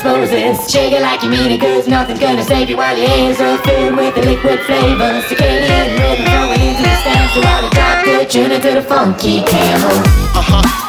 expose this. Shake it like you mean it, cause nothing's gonna save you while your hands are filled with the liquid flavor. Circadian rhythm throwing into the stance to while I drop the tune into the funky camel. Uh huh.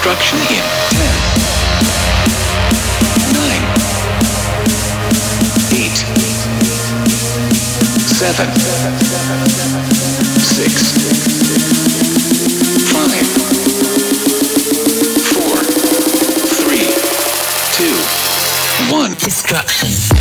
destruction in 10, 9, 8, 7, 6, 5, 4, 3, 2, 1. Destruction.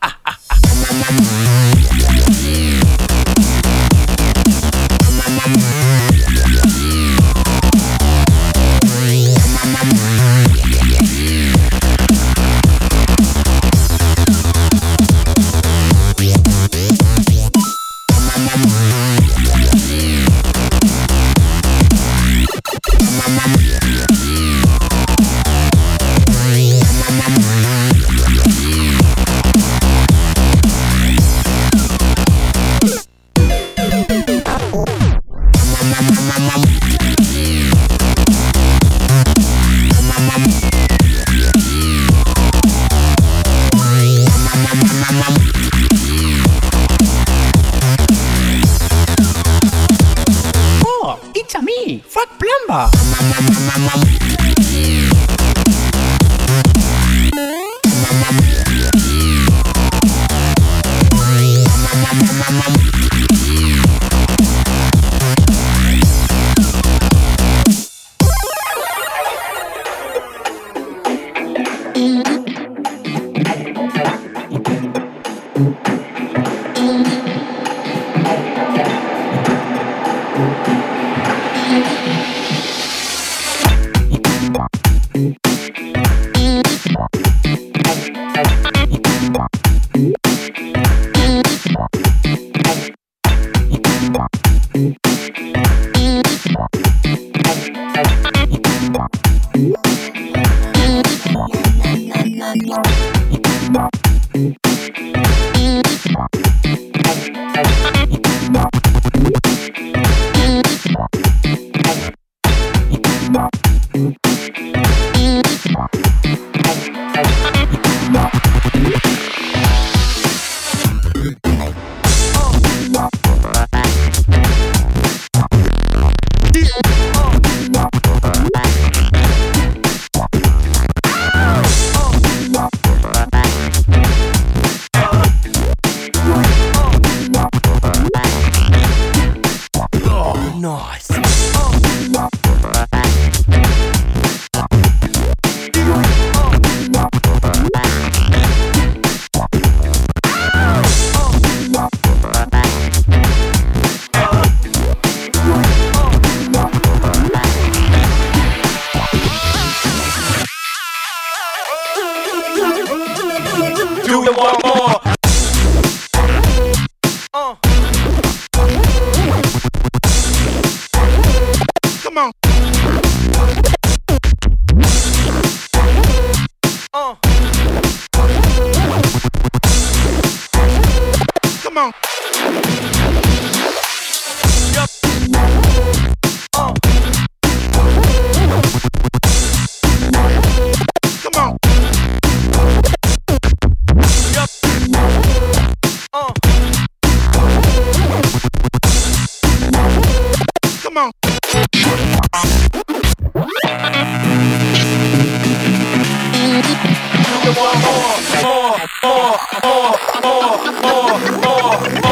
Ha, ha, ha. Come on. Come on. もうもうもうもうもう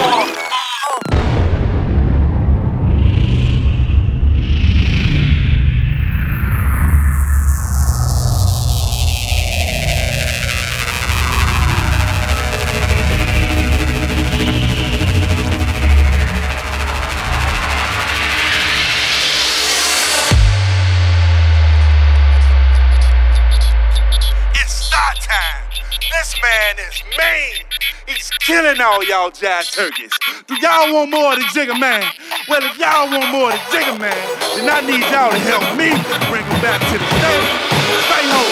is Maine. He's killing all y'all jazz turkeys. Do y'all want more of the Jigger Man? Well, if y'all want more of the Jigger Man, then I need y'all to help me bring him back to the stage. Stay home.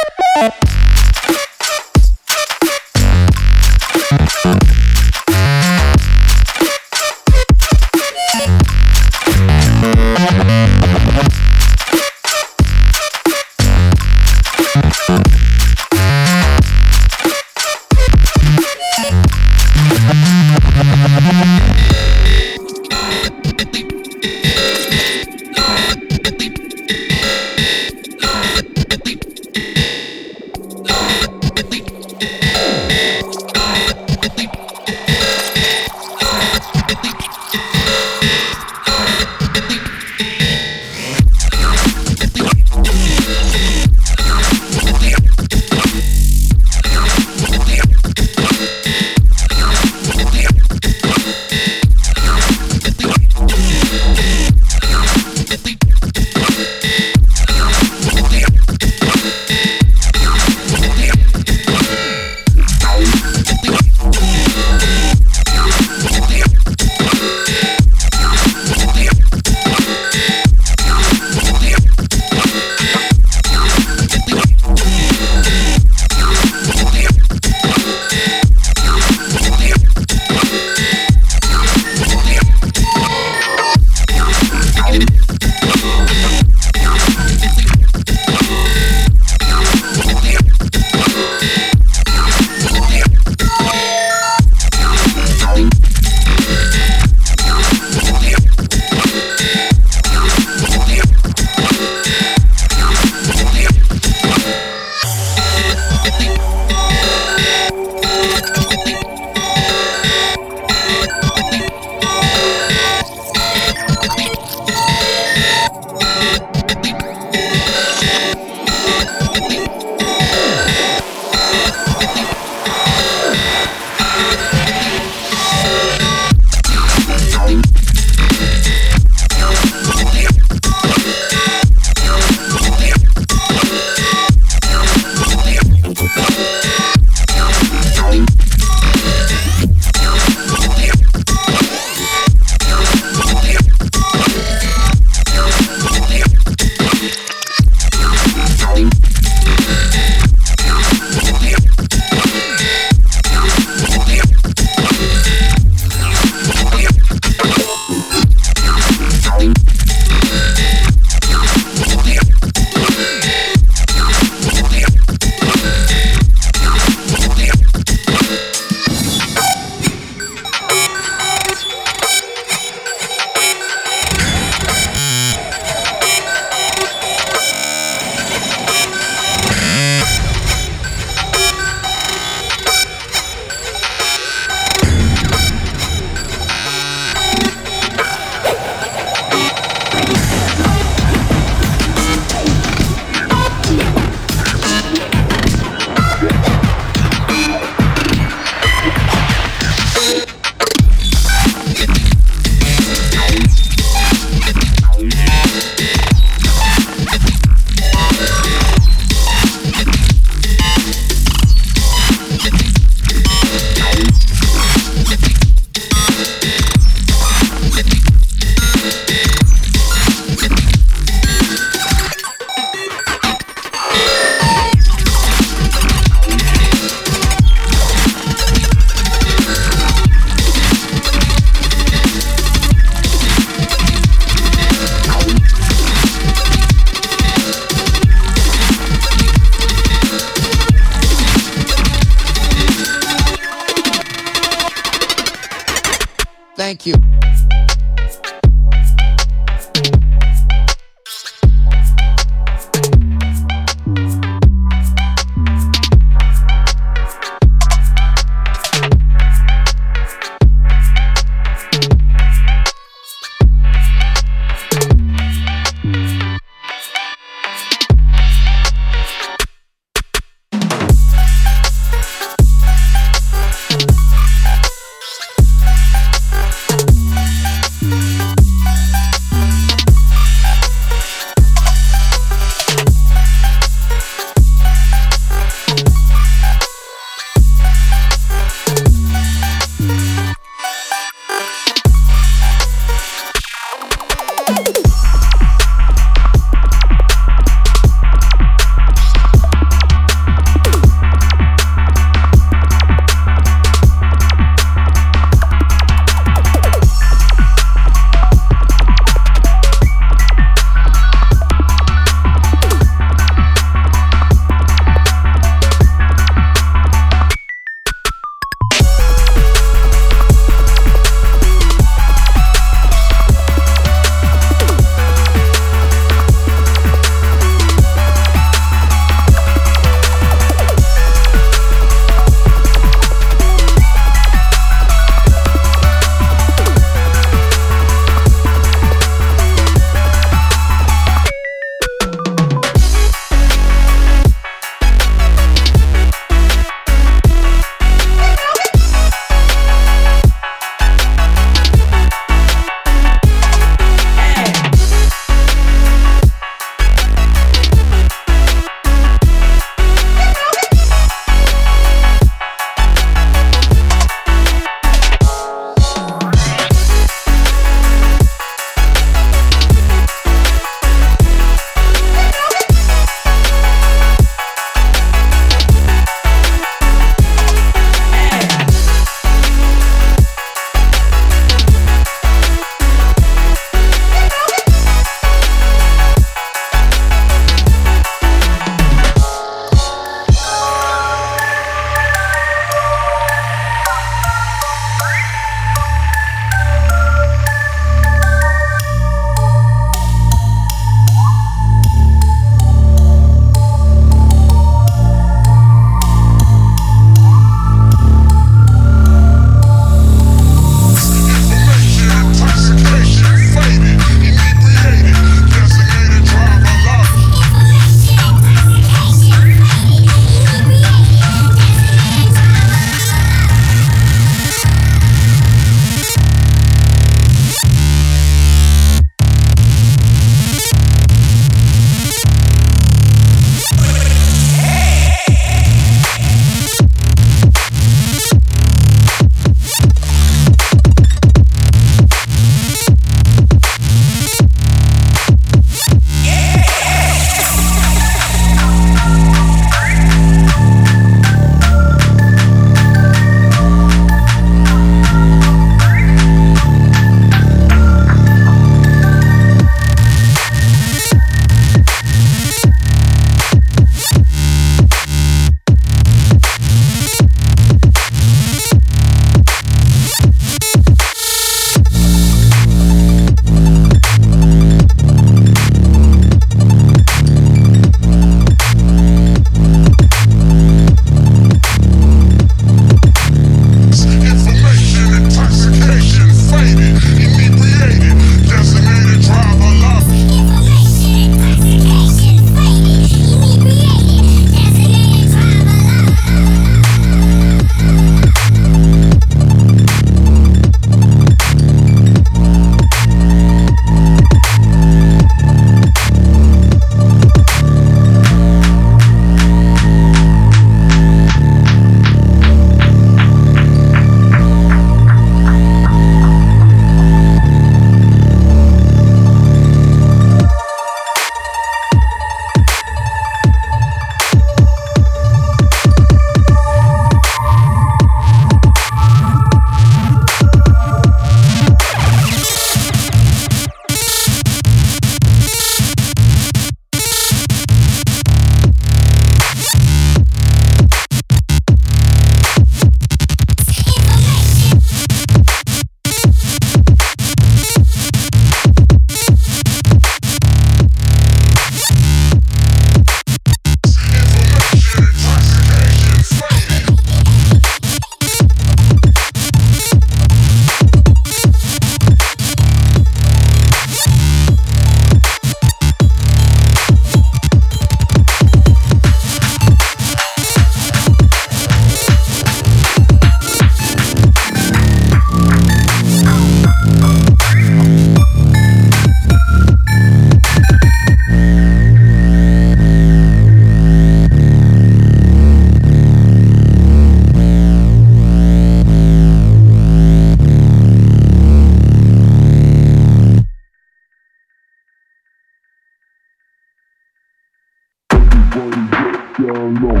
Everybody get down low.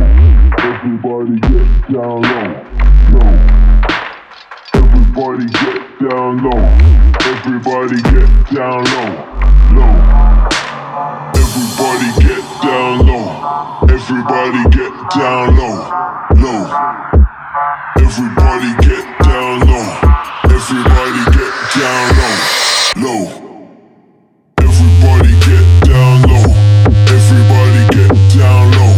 Everybody get down low. Low. Everybody get down low. Everybody get down low. Low. Everybody get down low. Everybody get down low. Low. Everybody get down low. Everybody get down low. Low. Everybody get down low down low.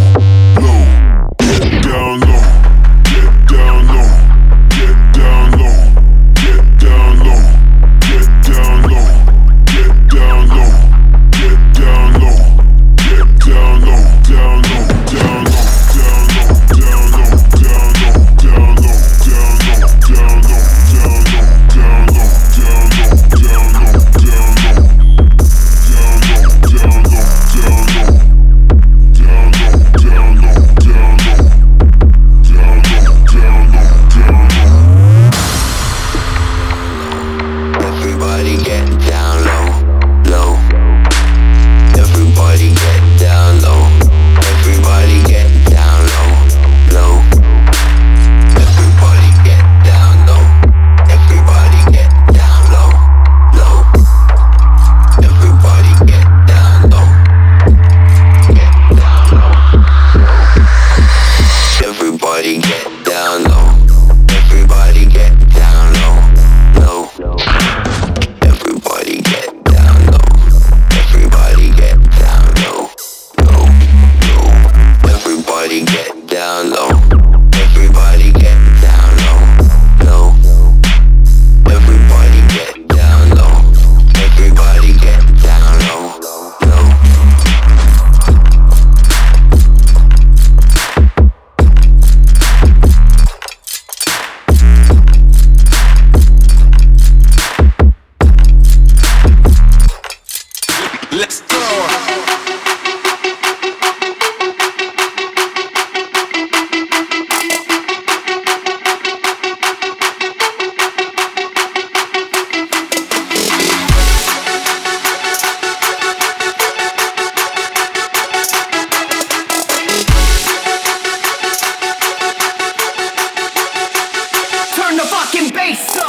face.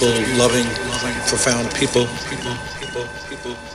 beautiful, loving, profound people. people, people, people.